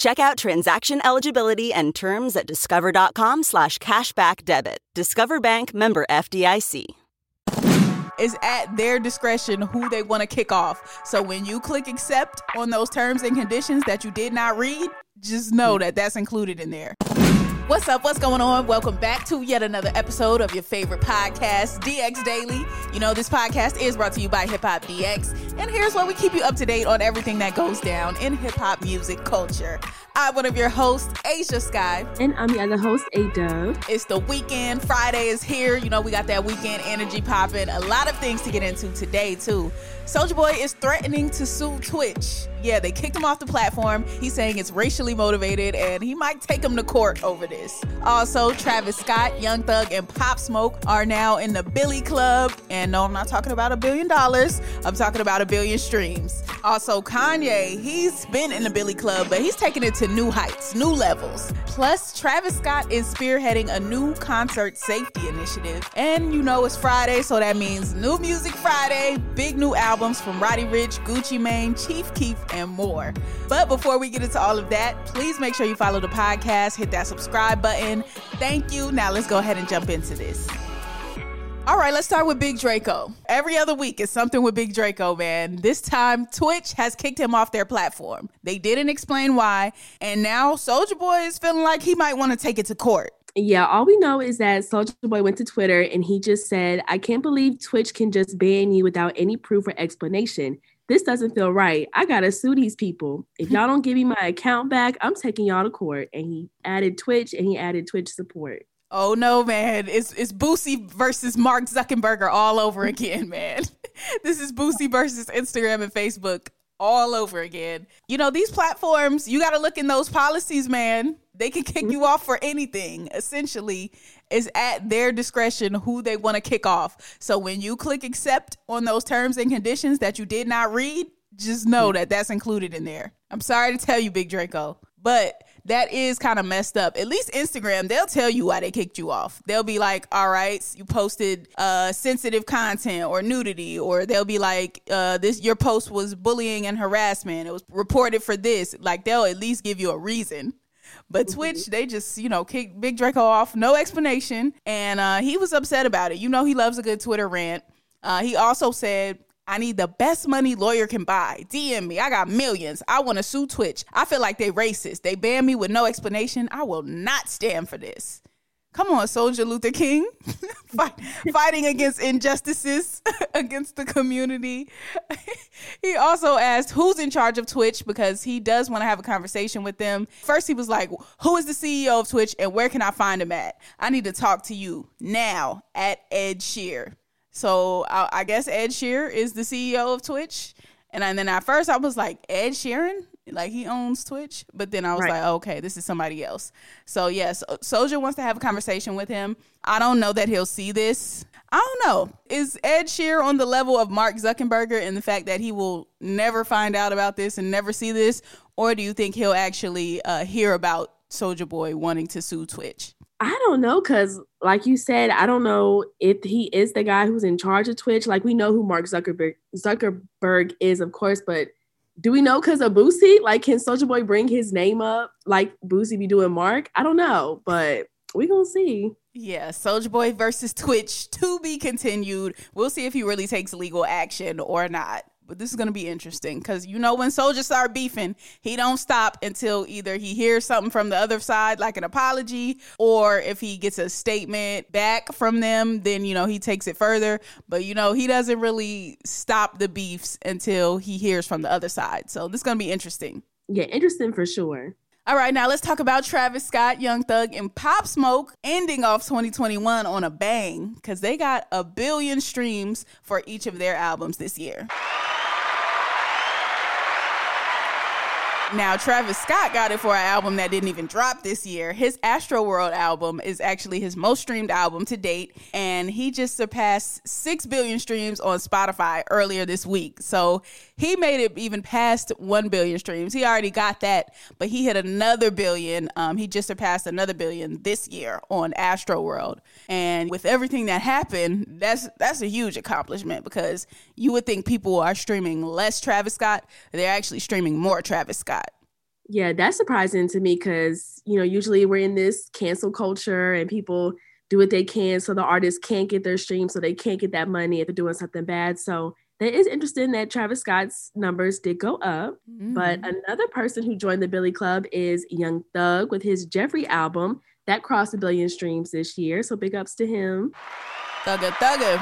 Check out transaction eligibility and terms at discover.com slash cashback debit. Discover Bank member FDIC. It's at their discretion who they want to kick off. So when you click accept on those terms and conditions that you did not read, just know mm. that that's included in there. What's up? What's going on? Welcome back to yet another episode of your favorite podcast, DX Daily. You know, this podcast is brought to you by Hip Hop DX, and here's where we keep you up to date on everything that goes down in hip hop music culture. I'm one of your hosts, Ashia Skye. And I'm the other host, Ayeeedubb. It's the weekend. Friday is here. You know, we got that weekend energy popping. A lot of things to get into today, too. Soulja Boy is threatening to sue Twitch. Yeah, they kicked him off the platform. He's saying it's racially motivated and he might take him to court over this. Also, Travis Scott, Young Thug, and Pop Smoke are now in the Billy Club. And no, I'm not talking about a billion dollars, I'm talking about a billion streams. Also, Kanye, he's been in the Billy Club, but he's taking it to new heights, new levels. Plus, Travis Scott is spearheading a new concert safety initiative. And you know, it's Friday, so that means New Music Friday, big new albums from Roddy Ricch, Gucci Mane, Chief Keef, and more. But before we get into all of that, please make sure you follow the podcast, hit that subscribe button. Thank you. Now let's go ahead and jump into this. All right, let's start with Big Draco. Every other week is something with Big Draco, man. This time, Twitch has kicked him off their platform. They didn't explain why, and now Soulja Boy is feeling like he might want to take it to court. Yeah, all we know is that Soulja Boy went to Twitter and he just said, I can't believe Twitch can just ban you without any proof or explanation. This doesn't feel right. I gotta sue these people. If y'all don't give me my account back, I'm taking y'all to court. And he added Twitch and he added Twitch support. Oh no, man. It's it's Boosie versus Mark Zuckerberg all over again, man. this is Boosie versus Instagram and Facebook all over again. You know, these platforms, you got to look in those policies, man. They can kick you off for anything. Essentially, is at their discretion who they want to kick off. So when you click accept on those terms and conditions that you did not read, just know that that's included in there. I'm sorry to tell you, Big Draco, but that is kind of messed up. At least Instagram, they'll tell you why they kicked you off. They'll be like, all right, you posted uh, sensitive content or nudity, or they'll be like, uh, this your post was bullying and harassment. It was reported for this. Like they'll at least give you a reason. But mm-hmm. Twitch, they just, you know, kicked Big Draco off, no explanation. And uh, he was upset about it. You know, he loves a good Twitter rant. Uh, he also said, I need the best money lawyer can buy. DM me. I got millions. I want to sue Twitch. I feel like they racist. They ban me with no explanation. I will not stand for this. Come on, Soldier Luther King, Fight, fighting against injustices against the community. he also asked who's in charge of Twitch because he does want to have a conversation with them. First, he was like, Who is the CEO of Twitch and where can I find him at? I need to talk to you now at Ed Sheer. So I, I guess Ed Sheer is the CEO of Twitch. And, and then at first I was like, Ed Sheeran? Like he owns Twitch. But then I was right. like, okay, this is somebody else. So yes, Soulja wants to have a conversation with him. I don't know that he'll see this. I don't know. Is Ed Sheer on the level of Mark Zuckerberg in the fact that he will never find out about this and never see this? Or do you think he'll actually uh, hear about Soulja Boy wanting to sue Twitch? I don't know because, like you said, I don't know if he is the guy who's in charge of Twitch. Like we know who Mark Zuckerberg Zuckerberg is, of course, but do we know because of Boosie? Like, can Soulja Boy bring his name up like Boosie be doing Mark? I don't know, but we gonna see. Yeah, Soulja Boy versus Twitch to be continued. We'll see if he really takes legal action or not. But this is gonna be interesting because you know when Soulja's start beefing, he don't stop until either he hears something from the other side, like an apology, or if he gets a statement back from them, then you know he takes it further. But you know he doesn't really stop the beefs until he hears from the other side. So this is gonna be interesting. Yeah, interesting for sure. All right, now let's talk about Travis Scott, Young Thug, and Pop Smoke ending off 2021 on a bang because they got a billion streams for each of their albums this year. Now, Travis Scott got it for an album that didn't even drop this year. His Astroworld album is actually his most streamed album to date, and he just surpassed 6 billion streams on Spotify earlier this week. So he made it even past 1 billion streams. He already got that, but he hit another billion. Um, he just surpassed another billion this year on Astroworld. And with everything that happened, that's that's a huge accomplishment because you would think people are streaming less Travis Scott. They're actually streaming more Travis Scott. Yeah, that's surprising to me because, you know, usually we're in this cancel culture and people do what they can so the artists can't get their stream, so they can't get that money if they're doing something bad. So that is interesting that Travis Scott's numbers did go up. Mm-hmm. But another person who joined the Billy Club is Young Thug with his Jeffery album that crossed a billion streams this year. So big ups to him. Thugger Thugger.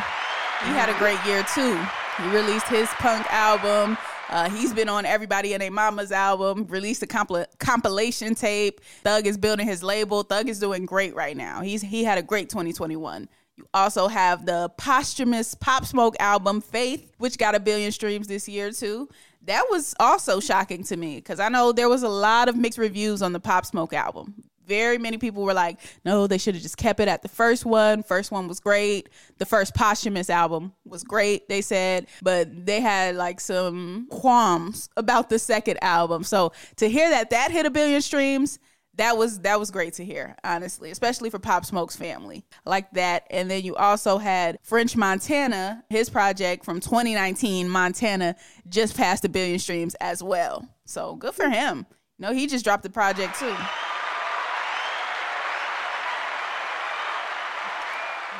He had a great year too. He released his punk album. Uh, he's been on Everybody and a Mama's album, released a compilation tape. Thug is building his label. Thug is doing great right now. He's he had a great 2021. You also have the posthumous Pop Smoke album, Faith, which got a billion streams this year too. That was also shocking to me because I know there was a lot of mixed reviews on the Pop Smoke album very many people were like, no, they should have just kept it at the first one. First one was great. The first posthumous album was great, they said, but they had like some qualms about the second album. So to hear that that hit a billion streams, that was that was great to hear, honestly, especially for Pop Smoke's family. Like that. And then you also had French Montana, his project from 2019, Montana, just passed a billion streams as well. So good for him. no, he just dropped the project too.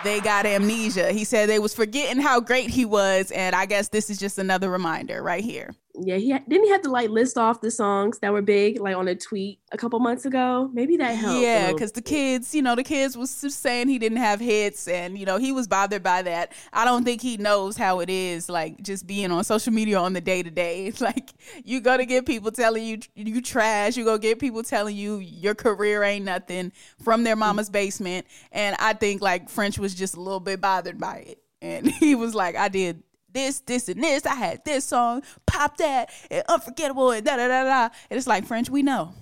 they got amnesia. He said they was forgetting how great he was, and I guess this is just another reminder right here yeah, he didn't he have to like list off the songs that were big, like on a tweet a couple months ago. Maybe that helped. Yeah, because the kids, you know, the kids was saying he didn't have hits, and you know, he was bothered by that. I don't think he knows how it is, like just being on social media on the day to day. It's Like you go to get people telling you you trash. You go get people telling you your career ain't nothing from their mm. mama's basement, and I think like French was just a little bit bothered by it, and he was like, I did this, this, and this. I had this song, pop that, and unforgettable, and da da da da. And it's like French, we know,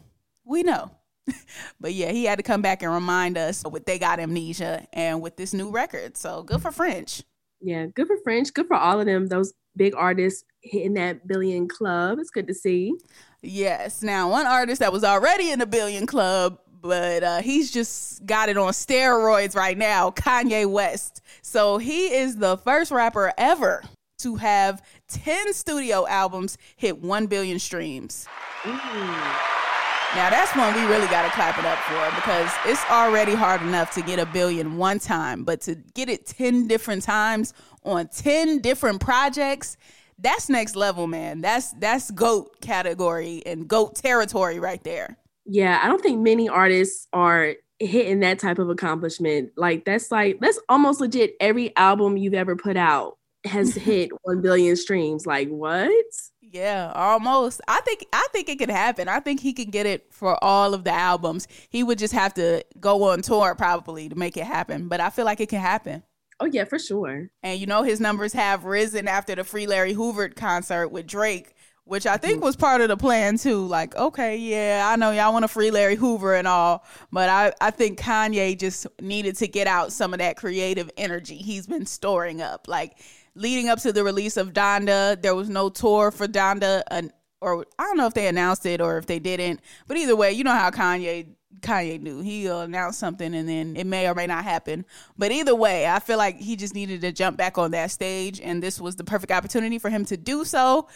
we know. but yeah, he had to come back and remind us with they got amnesia and with this new record. So good for French. Yeah, good for French. Good for all of them. Those big artists hitting that billion club. It's good to see. Yes. Now, one artist that was already in the billion club but uh, he's just got it on steroids right now Kanye West. So he is the first rapper ever to have 10 studio albums hit 1 billion streams. Ooh. Now that's one we really got to clap it up for because it's already hard enough to get a billion one time, but to get it 10 different times on 10 different projects, that's next level, man. That's that's goat category and goat territory right there. Yeah, I don't think many artists are hitting that type of accomplishment. Like that's like that's almost legit every album you've ever put out has hit 1 billion streams. Like what? Yeah, almost. I think I think it could happen. I think he could get it for all of the albums. He would just have to go on tour probably to make it happen. But I feel like it can happen. Oh yeah, for sure. And you know his numbers have risen after the Free Larry Hoover concert with Drake, which I think mm. was part of the plan too. Like, okay, yeah, I know y'all want to free Larry Hoover and all, but I, I think Kanye just needed to get out some of that creative energy he's been storing up. Like leading up to the release of Donda, there was no tour for Donda, and or I don't know if they announced it or if they didn't. But either way, you know how Kanye Kanye knew he'll announce something and then it may or may not happen. But either way, I feel like he just needed to jump back on that stage, and this was the perfect opportunity for him to do so.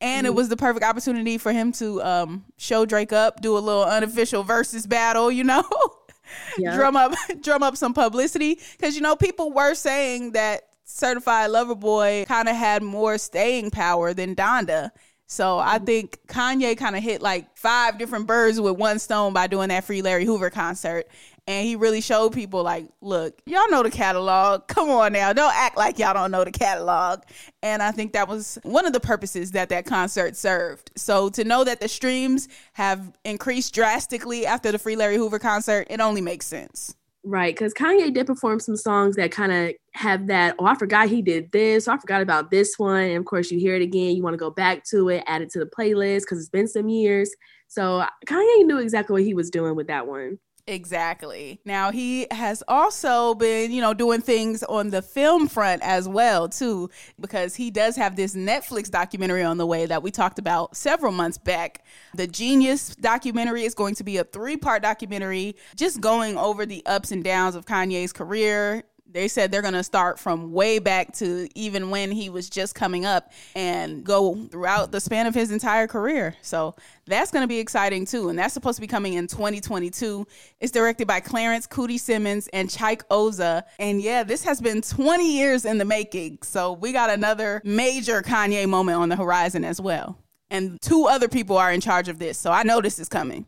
And mm-hmm. it was the perfect opportunity for him to um, show Drake up, do a little unofficial versus battle, you know. Yeah. drum up drum up some publicity because you know people were saying that Certified Lover Boy kind of had more staying power than Donda. So I mm-hmm. think Kanye kind of hit like five different birds with one stone by doing that free Larry Hoover concert. And he really showed people like, look, y'all know the catalog. Come on now. Don't act like y'all don't know the catalog. And I think that was one of the purposes that that concert served. So to know that the streams have increased drastically after the Free Larry Hoover concert, it only makes sense. Right, because Kanye did perform some songs that kind of have that, oh, I forgot he did this, I forgot about this one. And of course, you hear it again, you want to go back to it, add it to the playlist because it's been some years. So Kanye knew exactly what he was doing with that one. Exactly. Now he has also been, you know, doing things on the film front as well too because he does have this Netflix documentary on the way that we talked about several months back. The Genius documentary is going to be a three-part documentary just going over the ups and downs of Kanye's career they said they're going to start from way back to even when he was just coming up and go throughout the span of his entire career. So that's going to be exciting too. And that's supposed to be coming in 2022. It's directed by Clarence Coodie Simmons and Chike Ozah. And yeah, this has been 20 years in the making. So we got another major Kanye moment on the horizon as well. And two other people are in charge of this. So I know this is coming.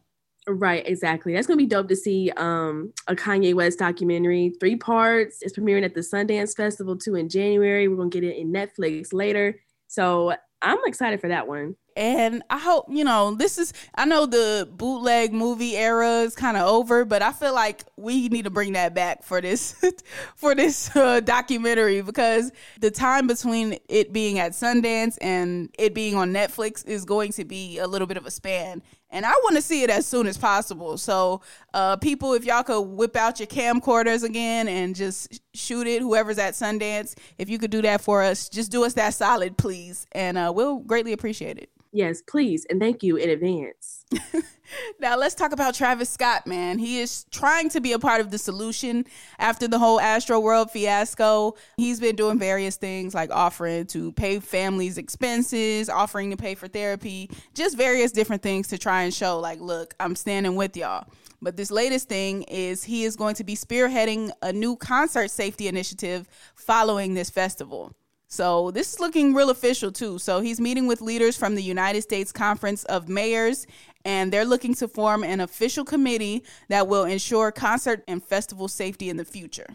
Right, exactly. That's gonna be dope to see um, a Kanye West documentary, three parts. It's premiering at the Sundance Festival too in January. We're gonna get it in Netflix later. So I'm excited for that one. And I hope, you know, this is, I know the bootleg movie era is kind of over, but I feel like we need to bring that back for this, for this uh, documentary because the time between it being at Sundance and it being on Netflix is going to be a little bit of a span and I want to see it as soon as possible. So, uh, people, if y'all could whip out your camcorders again and just shoot it, whoever's at Sundance, if you could do that for us, just do us that solid, please, and uh, we'll greatly appreciate it. Yes, please, and thank you in advance. now let's talk about Travis Scott, man. He is trying to be a part of the solution after the whole Astroworld fiasco. He's been doing various things like offering to pay families' expenses, offering to pay for therapy, just various different things to try and show like, look, I'm standing with y'all. But this latest thing is he is going to be spearheading a new concert safety initiative following this festival. So this is looking real official too. So he's meeting with leaders from the United States Conference of Mayors, and they're looking to form an official committee that will ensure concert and festival safety in the future.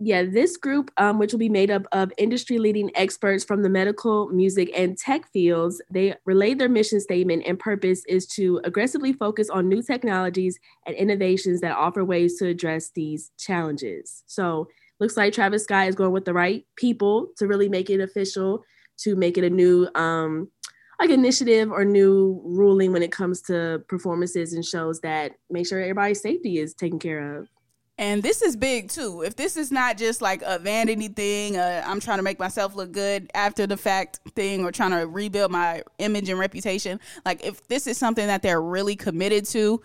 Yeah, this group, um, which will be made up of industry leading experts from the medical, music, and tech fields, they relayed their mission statement and purpose is to aggressively focus on new technologies and innovations that offer ways to address these challenges. So looks like Travis Scott is going with the right people to really make it official, to make it a new um like initiative or new ruling when it comes to performances and shows that make sure everybody's safety is taken care of. And this is big too. If this is not just like a vanity thing, uh, I'm trying to make myself look good after the fact thing, or trying to rebuild my image and reputation, like if this is something that they're really committed to,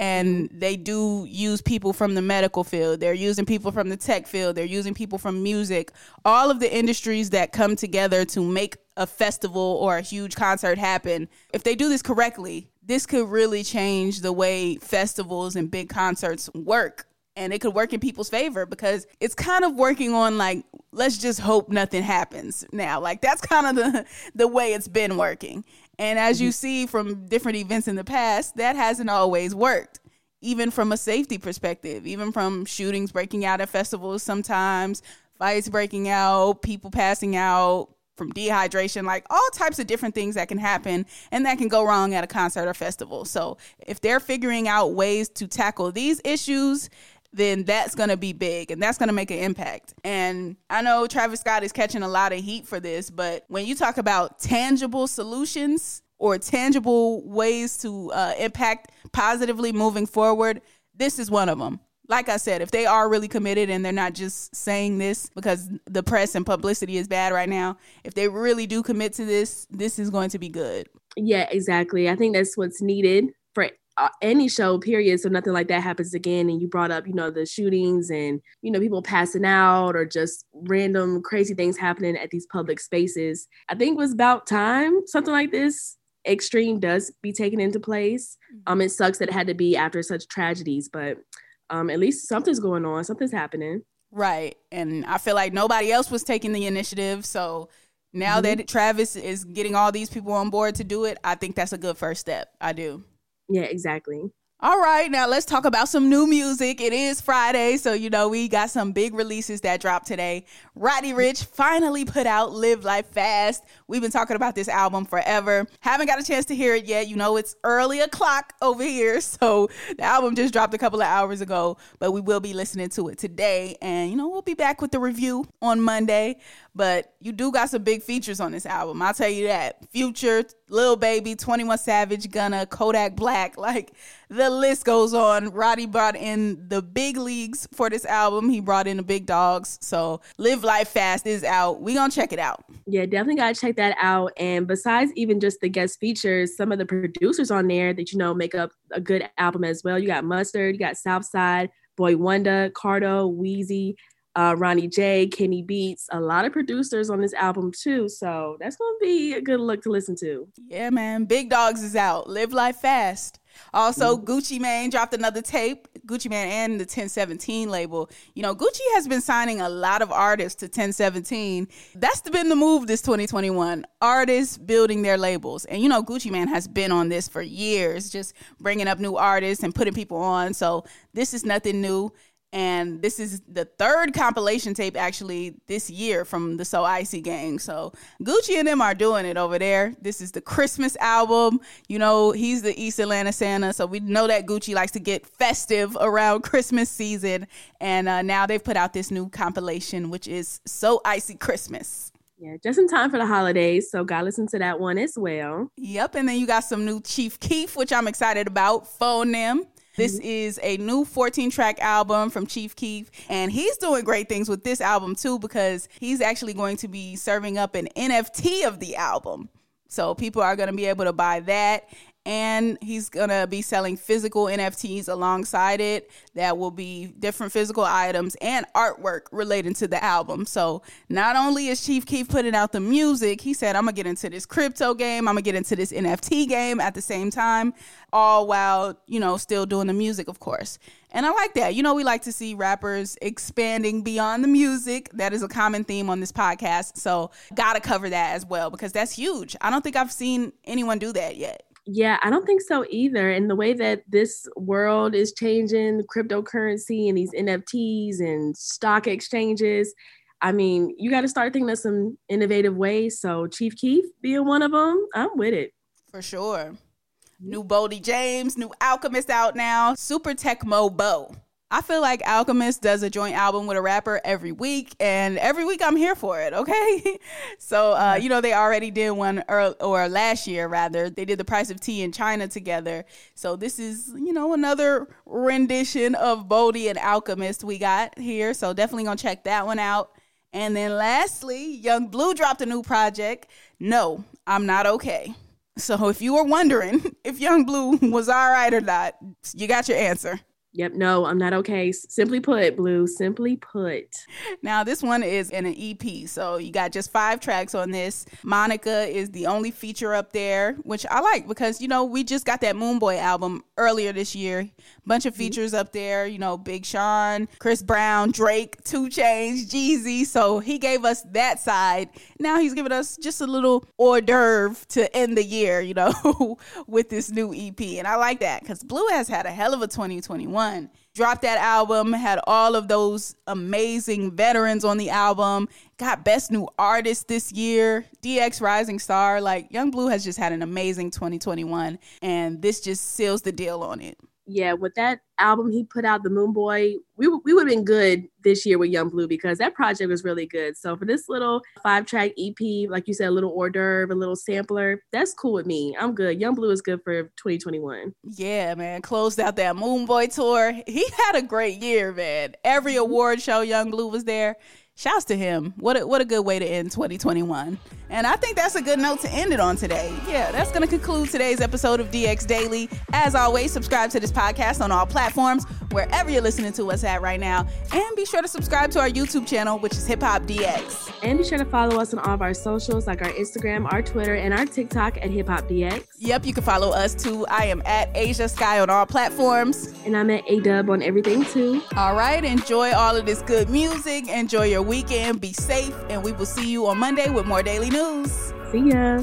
and they do use people from the medical field. They're using people from the tech field. They're using people from music. All of the industries that come together to make a festival or a huge concert happen if they do this correctly this could really change the way festivals and big concerts work. And it could work in people's favor because it's kind of working on like let's just hope nothing happens now. Like that's kind of the the way it's been working and as you mm-hmm. see from different events in the past, that hasn't always worked, even from a safety perspective, even from shootings breaking out at festivals sometimes, fights breaking out, people passing out from dehydration, like all types of different things that can happen and that can go wrong at a concert or festival. So if they're figuring out ways to tackle these issues, then that's going to be big and that's going to make an impact. And I know Travis Scott is catching a lot of heat for this, but when you talk about tangible solutions or tangible ways to uh, impact positively moving forward, this is one of them. Like I said, if they are really committed and they're not just saying this because the press and publicity is bad right now, if they really do commit to this, this is going to be good. Yeah, exactly. I think that's what's needed any show period so nothing like that happens again and you brought up you know the shootings and you know people passing out or just random crazy things happening at these public spaces i think it was about time something like this extreme does be taken into place mm-hmm. um it sucks that it had to be after such tragedies but um at least something's going on something's happening Right. And I feel like nobody else was taking the initiative. So now mm-hmm. that Travis is getting all these people on board to do it, I think that's a good first step. I do. Yeah, exactly. All right, now let's talk about some new music. It is Friday, so you know we got some big releases that dropped today. Roddy Ricch finally put out Live Life Fast. We've been talking about this album forever. Haven't got a chance to hear it yet. You know, it's early o'clock over here, so the album just dropped a couple of hours ago, but we will be listening to it today. And, you know, we'll be back with the review on Monday. But you do got some big features on this album. I'll tell you that. Future, Lil Baby, 21 Savage, Gunna, Kodak Black, like the list goes on. Roddy brought in the big leagues for this album. He brought in the big dogs. So Live Life Fast is out. We gonna check it out. Yeah, definitely gotta check that out. And besides even just the guest features, some of the producers on there that you know make up a good album as well. You got Mustard, you got Southside, Boi-1da, Cardo, Wheezy, uh, Ronnie J, Kenny Beats, a lot of producers on this album too. So that's gonna be a good look to listen to. Yeah, man. Big Dogs is out. Live life fast. Also, mm. Gucci Mane dropped another tape. Gucci Mane and the 1017 label. You know, Gucci has been signing a lot of artists to 1017. That's been the move this 2021. Artists building their labels. And you know, Gucci Mane has been on this for years, just bringing up new artists and putting people on. So this is nothing new and this is the third compilation tape actually this year from the So Icy gang. So Gucci and them are doing it over there. This is the Christmas album. You know, he's the East Atlanta Santa, so we know that Gucci likes to get festive around Christmas season. And uh, now they've put out this new compilation, which is So Icy Christmas. Yeah, just in time for the holidays. So gotta listen to that one as well. Yep, and then you got some new Chief Keef, which I'm excited about. 4NEM. This mm-hmm. is a new 14 track album from Chief Keef, and he's doing great things with this album too because he's actually going to be serving up an NFT of the album. So people are going to be able to buy that and he's gonna be selling physical NFTs alongside it that will be different physical items and artwork related to the album. So not only is Chief Keef putting out the music, he said, I'm gonna get into this crypto game, I'm gonna get into this NFT game at the same time, all while, you know, still doing the music, of course. And I like that. You know, we like to see rappers expanding beyond the music. That is a common theme on this podcast. So, gotta cover that as well because that's huge. I don't think I've seen anyone do that yet. Yeah, I don't think so either. And the way that this world is changing, cryptocurrency and these NFTs and stock exchanges, I mean, you got to start thinking of some innovative ways. So Chief Keef being one of them, I'm with it. For sure. New Boldy James, new Alchemist out now. Super Tecmo Bo. I feel like Alchemist does a joint album with a rapper every week, and every week I'm here for it. Okay, so uh, you know they already did one or, or last year rather. They did the Price of Tea in China together. So this is you know another rendition of Boldy and Alchemist we got here. So definitely gonna check that one out. And then lastly, Yung Bleu dropped a new project. No, I'm not okay. So if you were wondering if Yung Bleu was all right or not, you got your answer. Yep, no, I'm not okay. Simply put, Bleu, simply put. Now, this one is in an EP. So you got just five tracks on this. Monica is the only feature up there, which I like because, you know, we just got that Moonboy album earlier this year. Bunch of mm-hmm. features up there, you know, Big Sean, Chris Brown, Drake, 2 Chainz, Jeezy. So he gave us that side. Now he's giving us just a little hors d'oeuvre to end the year, you know, with this new EP. And I like that because Bleu has had a hell of a 2021 Dropped that album, had all of those amazing veterans on the album, got best new artist this year, DX Rising Star. Like Yung Bleu has just had an amazing 2021, and this just seals the deal on it yeah, with that album he put out, the Moon Boy, we we would have been good this year with Yung Bleu because that project was really good. So for this little five track EP, like you said, a little hors d'oeuvre, a little sampler, that's cool with me. I'm good. Yung Bleu is good for 2021. Yeah, man. Closed out that Moon Boy tour. He had a great year, man. Every award show, Yung Bleu was there shouts to him. What a, what a good way to end 2021. And I think that's a good note to end it on today. Yeah, that's going to conclude today's episode of DX Daily. As always, subscribe to this podcast on all platforms, wherever you're listening to us at right now. And be sure to subscribe to our YouTube channel, which is Hip Hop DX. And be sure to follow us on all of our socials, like our Instagram, our Twitter, and our TikTok at Hip Hop DX. Yep, you can follow us too. I am at Ashia Skye on all platforms. And I'm at A-Dub on everything too. All right, enjoy all of this good music. Enjoy your weekend. Be safe, and we will see you on Monday with more daily news. See ya.